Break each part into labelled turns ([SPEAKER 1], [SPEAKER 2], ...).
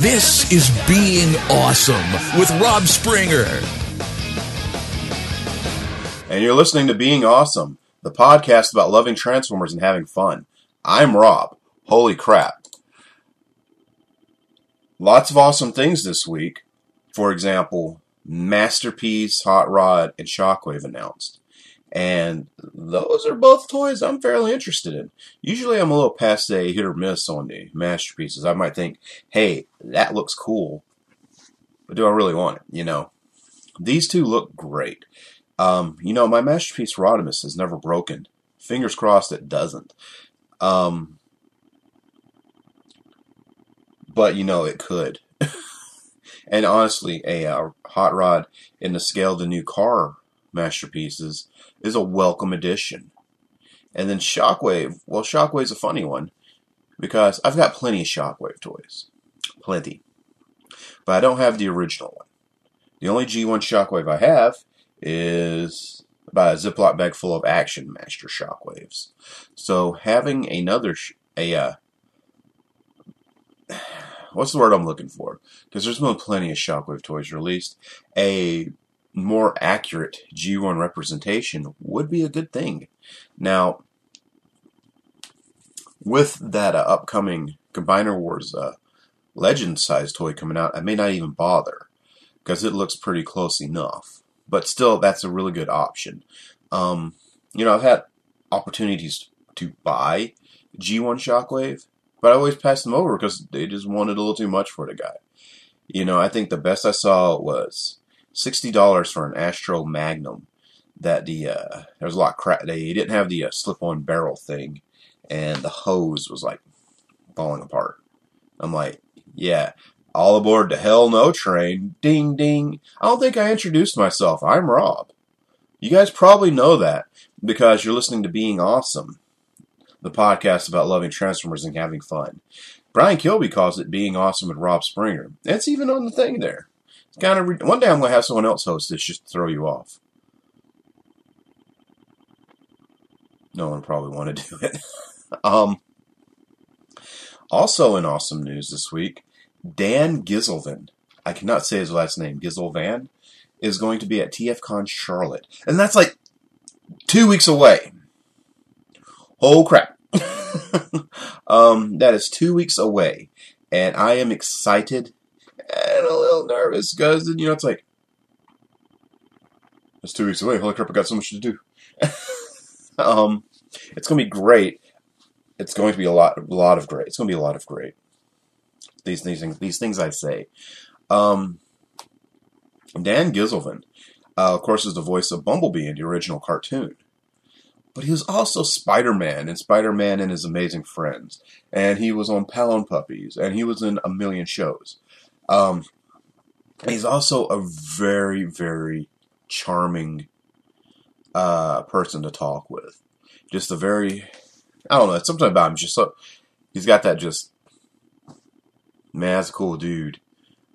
[SPEAKER 1] This is Being Awesome with Rob Springer.
[SPEAKER 2] And you're listening to Being Awesome, the podcast about loving Transformers and having fun. I'm Rob. Holy crap. Lots of awesome things this week. For example, Masterpiece, Hot Rod, and Shockwave announced. And those are both toys I'm fairly interested in. Usually I'm a little passe hit or miss on the masterpieces. I might think, hey, that looks cool. But do I really want it? You know? These two look great. Um, you know, my masterpiece Rodimus has never broken. Fingers crossed it doesn't. Um, but you know, it could. and honestly, a uh, hot rod in the scale of the new car masterpieces is a welcome addition. And then Shockwave, well, Shockwave's a funny one because I've got plenty of Shockwave toys. Plenty. But I don't have the original one. The only G1 Shockwave I have is about a Ziploc bag full of Action Master Shockwaves. So having another, sh- a, uh, what's the word I'm looking for? Because there's been plenty of Shockwave toys released. A more accurate G1 representation would be a good thing. Now, with that uh, upcoming Combiner Wars uh, Legend size toy coming out, I may not even bother because it looks pretty close enough. But still, that's a really good option. Um, you know, I've had opportunities to buy G1 Shockwave, but I always pass them over because they just wanted a little too much for the guy. You know, I think the best I saw was sixty dollars for an Astro Magnum. That the uh, there was a lot crap. They didn't have the uh, slip-on barrel thing, and the hose was like falling apart. I'm like, yeah, all aboard the Hell No train. Ding ding. I don't think I introduced myself. I'm Rob. You guys probably know that because you're listening to Being Awesome, the podcast about loving Transformers and having fun. Brian Kilby calls it Being Awesome with Rob Springer. It's even on the thing there. Kind of re- one day I'm going to have someone else host this just to throw you off. No one probably want to do it. um, also in awesome news this week, Dan Gizelvan, I cannot say his last name, Gizelvan, is going to be at TFCon Charlotte. And that's like two weeks away. Oh crap. um, that is two weeks away. And I am excited and nervous because, you know, it's like, it's two weeks away. Holy crap, I got so much to do. um, it's going to be great. It's going to be a lot, a lot of great. It's going to be a lot of great. These things, these things I say. Um, Dan Gizelvan, uh, of course, is the voice of Bumblebee in the original cartoon. But he was also Spider Man and Spider Man and His Amazing Friends. And he was on Pound Puppies. And he was in a million shows. Um, he's also a very, very charming uh, person to talk with. Just a very, I don't know, something about him. Just so, he's got that just, man, that's a cool dude,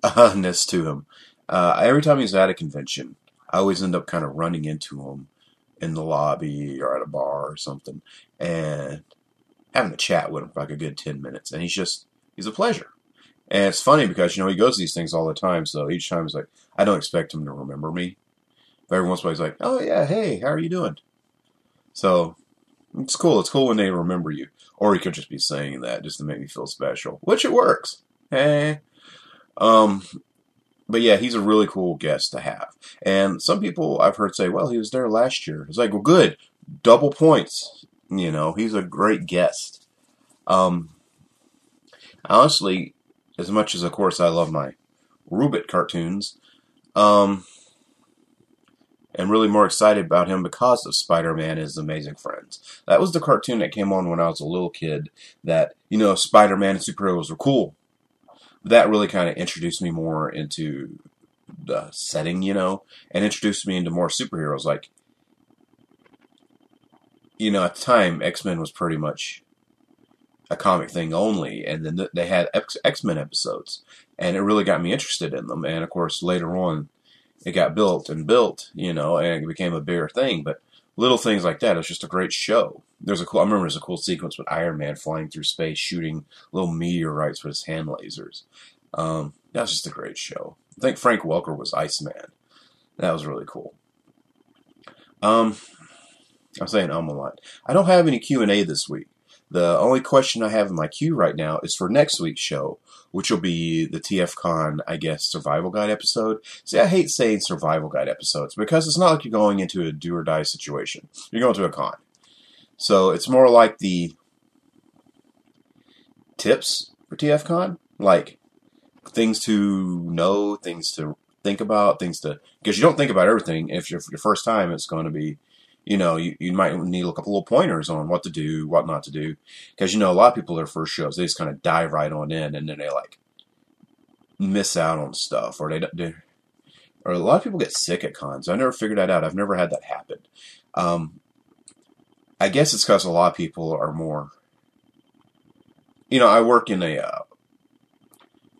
[SPEAKER 2] ness to him. Uh, every time he's at a convention, I always end up kind of running into him in the lobby or at a bar or something and having a chat with him for like a good 10 minutes. And he's just, he's a pleasure. And it's funny because, you know, he goes to these things all the time. So each time he's like, I don't expect him to remember me. But every once in a while he's like, oh, yeah, hey, how are you doing? So it's cool. It's cool when they remember you. Or he could just be saying that just to make me feel special, which it works. Hey. Um, but yeah, he's a really cool guest to have. And some people I've heard say, well, he was there last year. It's like, well, good. Double points. You know, he's a great guest. Um, honestly, as much as, of course, I love my Rubit cartoons, um, and really more excited about him because of Spider-Man His Amazing Friends. That was the cartoon that came on when I was a little kid that, you know, Spider-Man and superheroes were cool. That really kind of introduced me more into the setting, you know, and introduced me into more superheroes. Like, you know, at the time, X-Men was pretty much a comic thing only, and then they had X Men episodes, and it really got me interested in them. And of course, later on, it got built and built, you know, and it became a bigger thing. But little things like that, it's just a great show, there's a cool. I remember there's a cool sequence with Iron Man flying through space, shooting little meteorites with his hand lasers. Um, that was just a great show. I think Frank Welker was Iceman. That was really cool. Um, I'm saying um a lot. I don't have any Q and A this week. The only question I have in my queue right now is for next week's show, which will be the TFCon, I guess, survival guide episode. See, I hate saying survival guide episodes because it's not like you're going into a do or die situation. You're going to a con. So it's more like the tips for TFCon, like things to know, things to think about, things to because you don't think about everything. If you're your first time, it's going to be, you know, you, you might need a couple little pointers on what to do, what not to do, because you know a lot of people their first shows they just kind of dive right on in and then they like miss out on stuff or they don't do. Or a lot of people get sick at cons. I never figured that out. I've never had that happen. Um, I guess it's because a lot of people are more. You know, I work in a. Uh,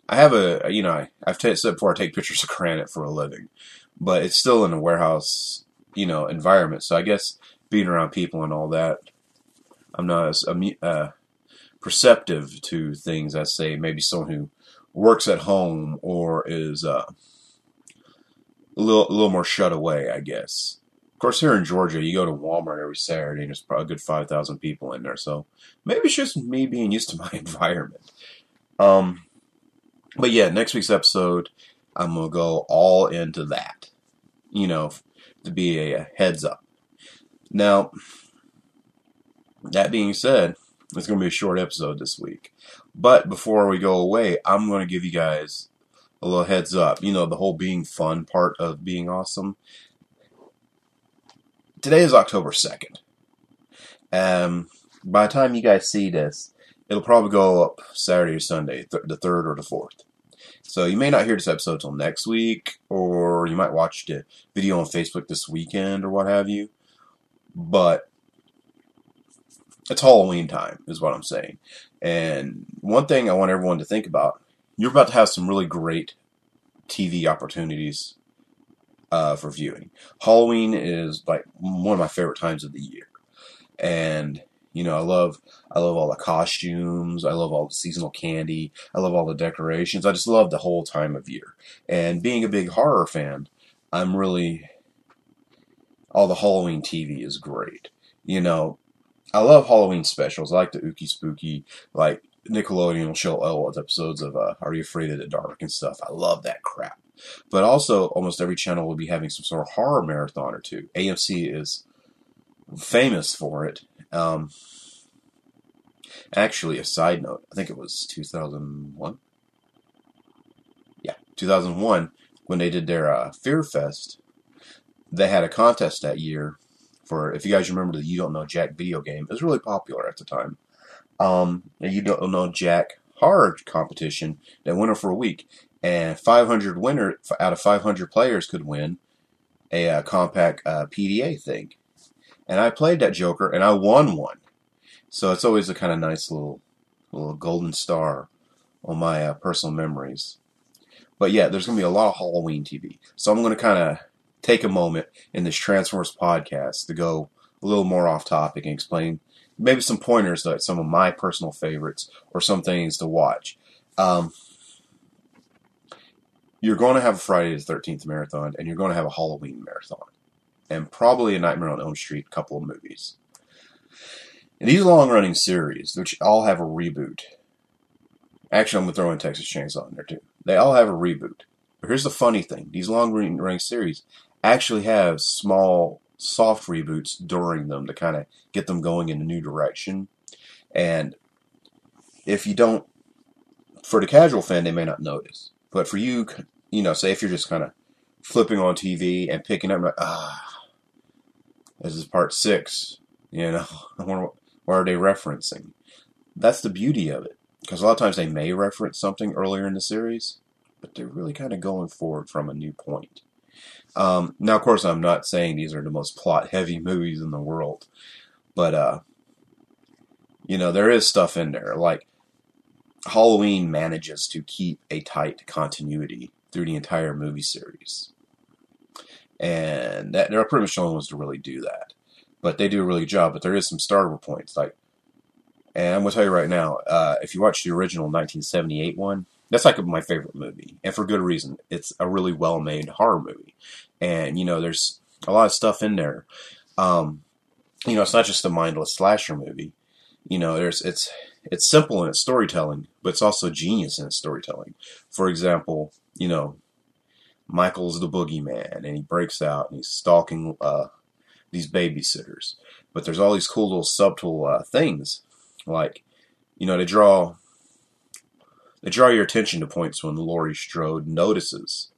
[SPEAKER 2] I have a, you know, I, I've t- said before I take pictures of granite for a living, but it's still in a warehouse, you know, environment. So I guess being around people and all that, I'm not as uh, perceptive to things as say maybe someone who works at home or is uh, a little a little more shut away, I guess. Of course, here in Georgia, you go to Walmart every Saturday, and there's probably a good five thousand people in there. So maybe it's just me being used to my environment. Um, but yeah, next week's episode, I'm gonna go all into that. You know, to be a heads up. Now, that being said, it's gonna be a short episode this week. But before we go away, I'm gonna give you guys a little heads up. You know, the whole being fun part of being awesome today is October 2nd. Um, by the time you guys see this, it'll probably go up Saturday or Sunday, th- the 3rd or the 4th. So you may not hear this episode until next week, or you might watch the video on Facebook this weekend or what have you. But it's Halloween time, is what I'm saying. And one thing I want everyone to think about you're about to have some really great TV opportunities uh, for viewing. Halloween is like one of my favorite times of the year, and you know I love I love all the costumes. I love all the seasonal candy. I love all the decorations. I just love the whole time of year. And being a big horror fan, I'm really all the Halloween TV is great. You know, I love Halloween specials. I like the Ookie Spooky, like Nickelodeon will show all episodes of uh, Are You Afraid of the Dark and stuff. I love that crap. But also, almost every channel will be having some sort of horror marathon or two. AMC is famous for it. Um, actually, a side note, I think it was 2001. Yeah, 2001, when they did their uh, Fear Fest, they had a contest that year for, if you guys remember the You Don't Know Jack video game, it was really popular at the time. Um, You Don't Know Jack horror competition that went on for a week and 500 winner out of 500 players could win a, uh, compact uh, PDA thing. And I played that Joker and I won one. So it's always a kind of nice little little golden star on my uh, personal memories. But yeah, there's going to be a lot of Halloween TV. So I'm going to kind of take a moment in this Transformers podcast to go a little more off topic and explain maybe some pointers to some of my personal favorites or some things to watch. Um, you're going to have a Friday the 13th marathon and you're going to have a Halloween marathon and probably a Nightmare on Elm Street couple of movies. And these long running series, which all have a reboot. Actually, I'm going to throw in Texas Chainsaw in there too. They all have a reboot. But here's the funny thing these long running series actually have small, soft reboots during them to kind of get them going in a new direction. And if you don't, for the casual fan, they may not notice. But for you, you know, say if you're just kind of flipping on TV and picking up, like, ah, this is part six. You know, what are they referencing? That's the beauty of it. Because a lot of times they may reference something earlier in the series, but they're really kind of going forward from a new point. Um, now, of course, I'm not saying these are the most plot heavy movies in the world, but, uh, you know, there is stuff in there. Like, Halloween manages to keep a tight continuity through the entire movie series. And that, they're pretty much showing ones to really do that. but they do a really good job. But there is some starter points, like, and I'm gonna tell you right now, uh, if you watch the original 1978 one, that's like my favorite movie, and for good reason. It's a really well-made horror movie, and you know, there's a lot of stuff in there. Um, you know, it's not just a mindless slasher movie. You know, there's it's it's simple in its storytelling, but it's also genius in its storytelling. For example, you know, Michael's the boogeyman, and he breaks out and he's stalking uh, these babysitters. But there's all these cool little subtle uh, things, like you know, they draw they draw your attention to points when Laurie Strode notices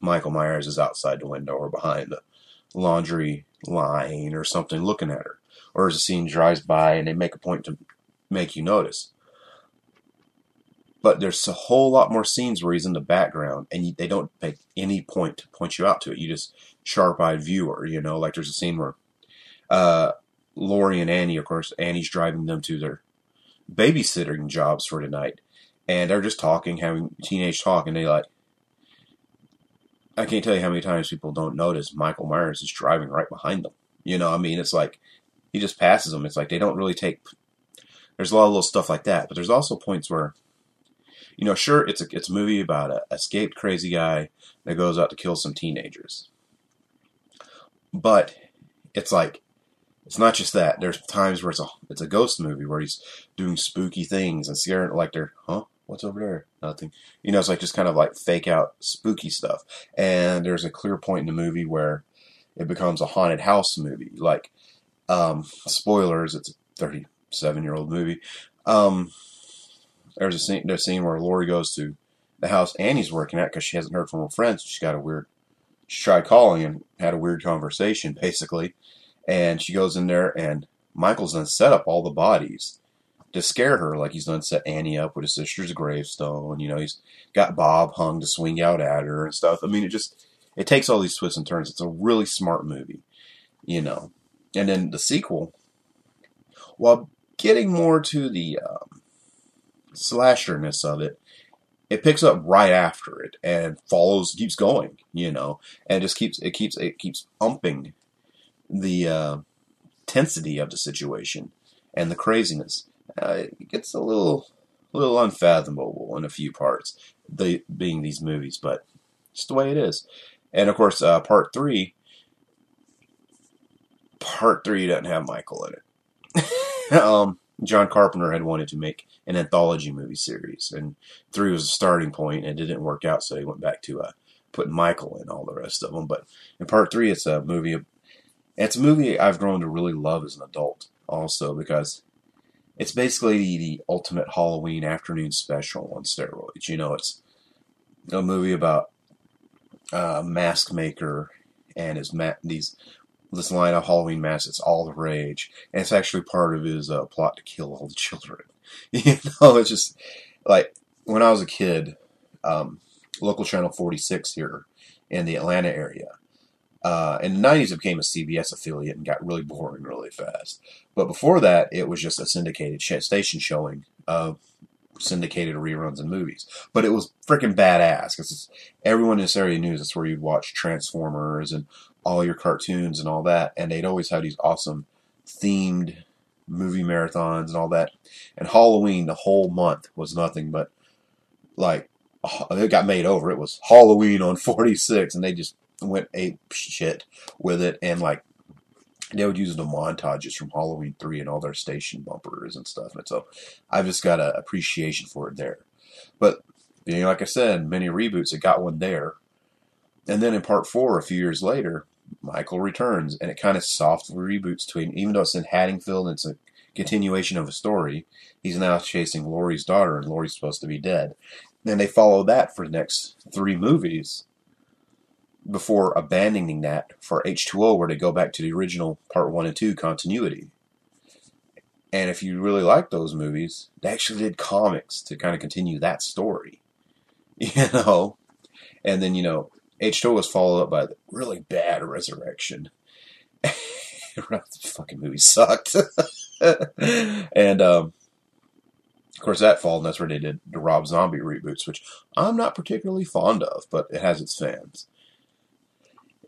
[SPEAKER 2] Michael Myers is outside the window or behind the laundry line or something looking at her. Or as a scene drives by and they make a point to make you notice. But there's a whole lot more scenes where he's in the background and they don't make any point to point you out to it. You just sharp eyed viewer, you know, like there's a scene where uh, Laurie and Annie, of course, Annie's driving them to their babysitting jobs for tonight. And they're just talking, having teenage talk, and they like, I can't tell you how many times people don't notice Michael Myers is driving right behind them. You know, I mean, it's like he just passes them. It's like they don't really take. There's a lot of little stuff like that, but there's also points where, you know, sure, it's a it's a movie about a escaped crazy guy that goes out to kill some teenagers, but it's like it's not just that. There's times where it's a it's a ghost movie where he's doing spooky things and scaring like they're huh what's over there? Nothing. You know, it's like just kind of like fake out spooky stuff. And there's a clear point in the movie where it becomes a haunted house movie. Like, um, spoilers, it's a 37 year old movie. Um, there's a scene, there's a scene where Laurie goes to the house Annie's working at because she hasn't heard from her friends. She got a weird, she tried calling and had a weird conversation basically. And she goes in there and Michael's then set up all the bodies to scare her, like he's done set Annie up with his sister's gravestone. You know, he's got Bob hung to swing out at her and stuff. I mean, it just it takes all these twists and turns. It's a really smart movie, you know. And then the sequel, while getting more to the um, slasherness of it, it picks up right after it and follows, keeps going, you know, and just keeps it keeps it keeps umping the uh, intensity of the situation and the craziness uh, it gets a little, little unfathomable in a few parts, the being these movies, but it's the way it is. And of course, uh, part three, part three doesn't have Michael in it. um, John Carpenter had wanted to make an anthology movie series, and three was a starting point, and it didn't work out, so he went back to uh, putting Michael in all the rest of them. But in part three, it's a movie. It's a movie I've grown to really love as an adult, also because it's basically the ultimate Halloween afternoon special on steroids. You know, it's a movie about a mask maker and his ma- these this line of Halloween masks. It's all the rage, and it's actually part of his uh, plot to kill all the children. you know, it's just like when I was a kid, um, local channel 46 here in the Atlanta area uh, in the 90s, it became a CBS affiliate and got really boring really fast. But before that, it was just a syndicated station showing of syndicated reruns and movies. But it was freaking badass because everyone in this area knew that's where you'd watch Transformers and all your cartoons and all that. And they'd always have these awesome themed movie marathons and all that. And Halloween, the whole month, was nothing but like it got made over. It was Halloween on 46, and they just went ape shit with it, and like they would use the montages from Halloween three and all their station bumpers and stuff. And so I've just got an appreciation for it there. But you know, like I said, many reboots, it got one there. And then in part four, a few years later, Michael returns, and it kind of softly reboots to him, even though it's in Haddonfield and it's a continuation of a story. He's now chasing Laurie's daughter, and Laurie's supposed to be dead. And they follow that for the next three movies before abandoning that for H2O, where they go back to the original part one and two continuity. And if you really like those movies, they actually did comics to kind of continue that story, you know. And then you know, H2O was followed up by the really bad Resurrection. the fucking movie sucked. and um, of course, that fall, and that's where they did the Rob Zombie reboots, which I'm not particularly fond of, but it has its fans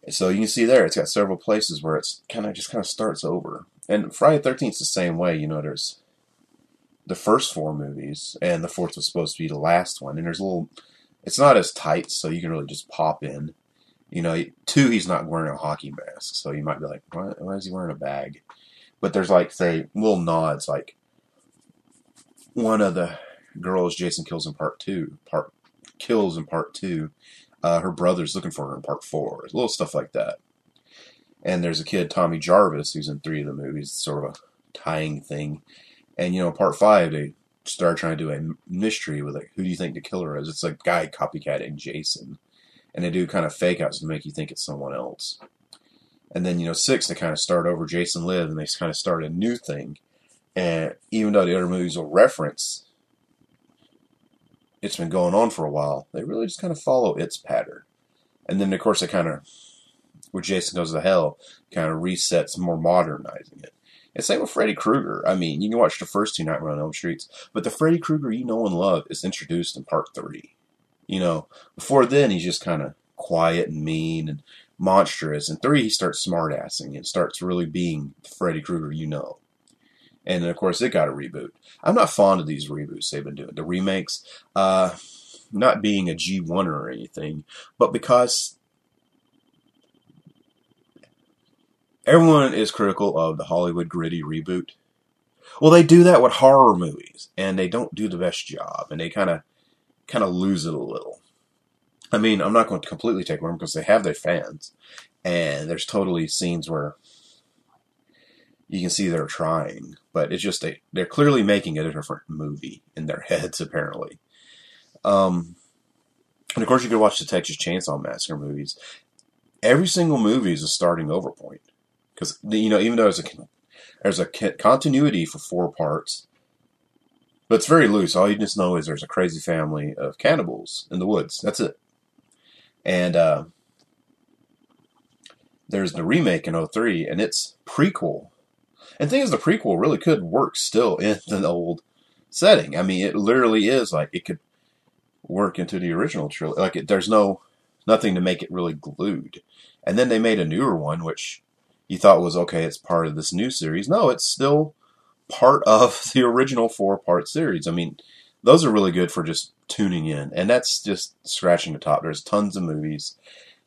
[SPEAKER 2] So you can see there, it's got several places where it's kind of just kind of starts over. And Friday Thirteenth is the same way. You know, there's the first four movies, and the fourth was supposed to be the last one. And there's a little, it's not as tight, so you can really just pop in. You know, two, he's not wearing a hockey mask, so you might be like, why, why is he wearing a bag? But there's like, say, little nods, like one of the girls Jason kills in part two, part kills in part two. Uh, her brother's looking for her in part four, little stuff like that. And there's a kid, Tommy Jarvis, who's in three of the movies, sort of a tying thing. And you know, part five, they start trying to do a mystery with like, who do you think the killer is? It's a guy copycatting Jason, and they do kind of fake outs to make you think it's someone else. And then you know, six, they kind of start over Jason Live, and they kind of start a new thing. And even though the other movies will reference it's been going on for a while, they really just kind of follow its pattern. And then, of course, it kind of, where Jason Goes to Hell, kind of resets, more modernizing it. And same with Freddy Krueger. I mean, you can watch the first two Nightmare on Elm Streets, but the Freddy Krueger you know and love is introduced in part three. You know, before then he's just kind of quiet and mean and monstrous. And three, he starts smartassing and starts really being the Freddy Krueger you know. And then, of course, it got a reboot. I'm not fond of these reboots they've been doing. The remakes, uh, not being a G1 or anything, but because everyone is critical of the Hollywood gritty reboot. Well, they do that with horror movies, and they don't do the best job, and they kind of kind of lose it a little. I mean, I'm not going to completely take them because they have their fans, and there's totally scenes where you can see they're trying, but it's just they they're clearly making a different movie in their heads apparently. Um, and of course, you could watch the Texas Chainsaw Massacre movies. Every single movie is a starting over point because you know even though there's a there's a continuity for four parts, but it's very loose. All you just know is there's a crazy family of cannibals in the woods. That's it. And uh, there's the remake in 03, and it's prequel and thing is, the prequel really could work still in the old setting. I mean, it literally is like it could work into the original trilogy. Like, it, there's no nothing to make it really glued. And then they made a newer one, which you thought was okay. It's part of this new series. No, it's still part of the original four part series. I mean, those are really good for just tuning in, and that's just scratching the top. There's tons of movies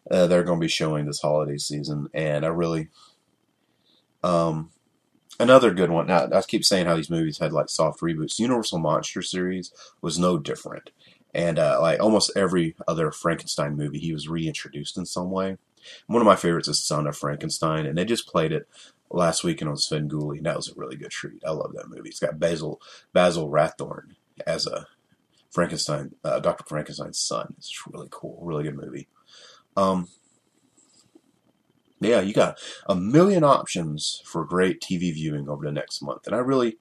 [SPEAKER 2] uh, they're going to be showing this holiday season, and I really, um, Another good one. Now, I keep saying how these movies had like soft reboots. Universal Monster series was no different. And uh, like almost every other Frankenstein movie, he was reintroduced in some way. One of my favorites is Son of Frankenstein, and they just played it last weekend on Svengoolie, and that was a really good treat. I love that movie. It's got Basil Basil Rathbone as a Frankenstein, uh, Doctor Frankenstein's son. It's really cool, really good movie. Um, yeah, you got a million options for great TV viewing over the next month. And I really,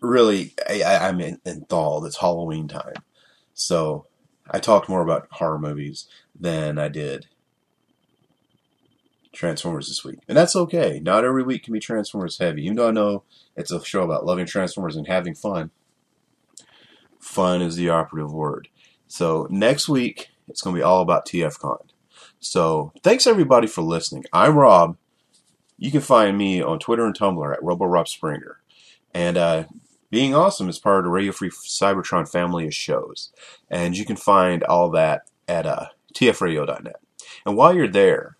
[SPEAKER 2] really, I, am enthralled. It's Halloween time. So I talked more about horror movies than I did Transformers this week. And that's okay. Not every week can be Transformers heavy. Even though I know it's a show about loving Transformers and having fun, fun is the operative word. So next week, it's going to be all about TFCon. So thanks everybody for listening. I'm Rob. You can find me on Twitter and Tumblr at RoboRobSpringer. And uh, being awesome is part of the Radio Free Cybertron family of shows. And you can find all that at uh, tfradio.net. And while you're there,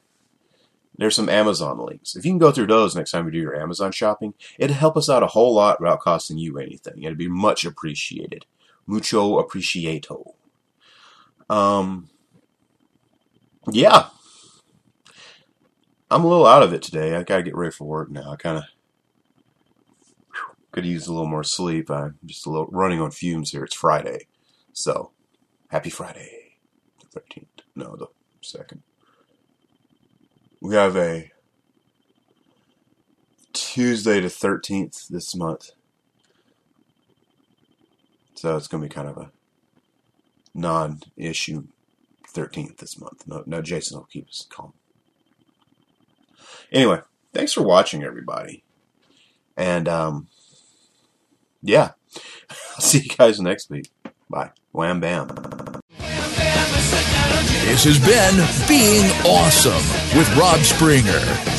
[SPEAKER 2] there's some Amazon links. If you can go through those next time you do your Amazon shopping, it'd help us out a whole lot without costing you anything. It'd be much appreciated. Mucho appreciato. Um, yeah. I'm a little out of it today. I gotta get ready for work now. I kind of could use a little more sleep. I'm just a little running on fumes here. It's Friday, so happy Friday, the 13th. No, the second. We have a Tuesday the 13th this month, so it's gonna be kind of a non-issue 13th this month. No, no, Jason will keep us calm. Anyway, thanks for watching, everybody. And, um, yeah, I'll see you guys next week. Bye. Wham bam. Wham, bam
[SPEAKER 1] This has been Being Awesome with Rob Springer.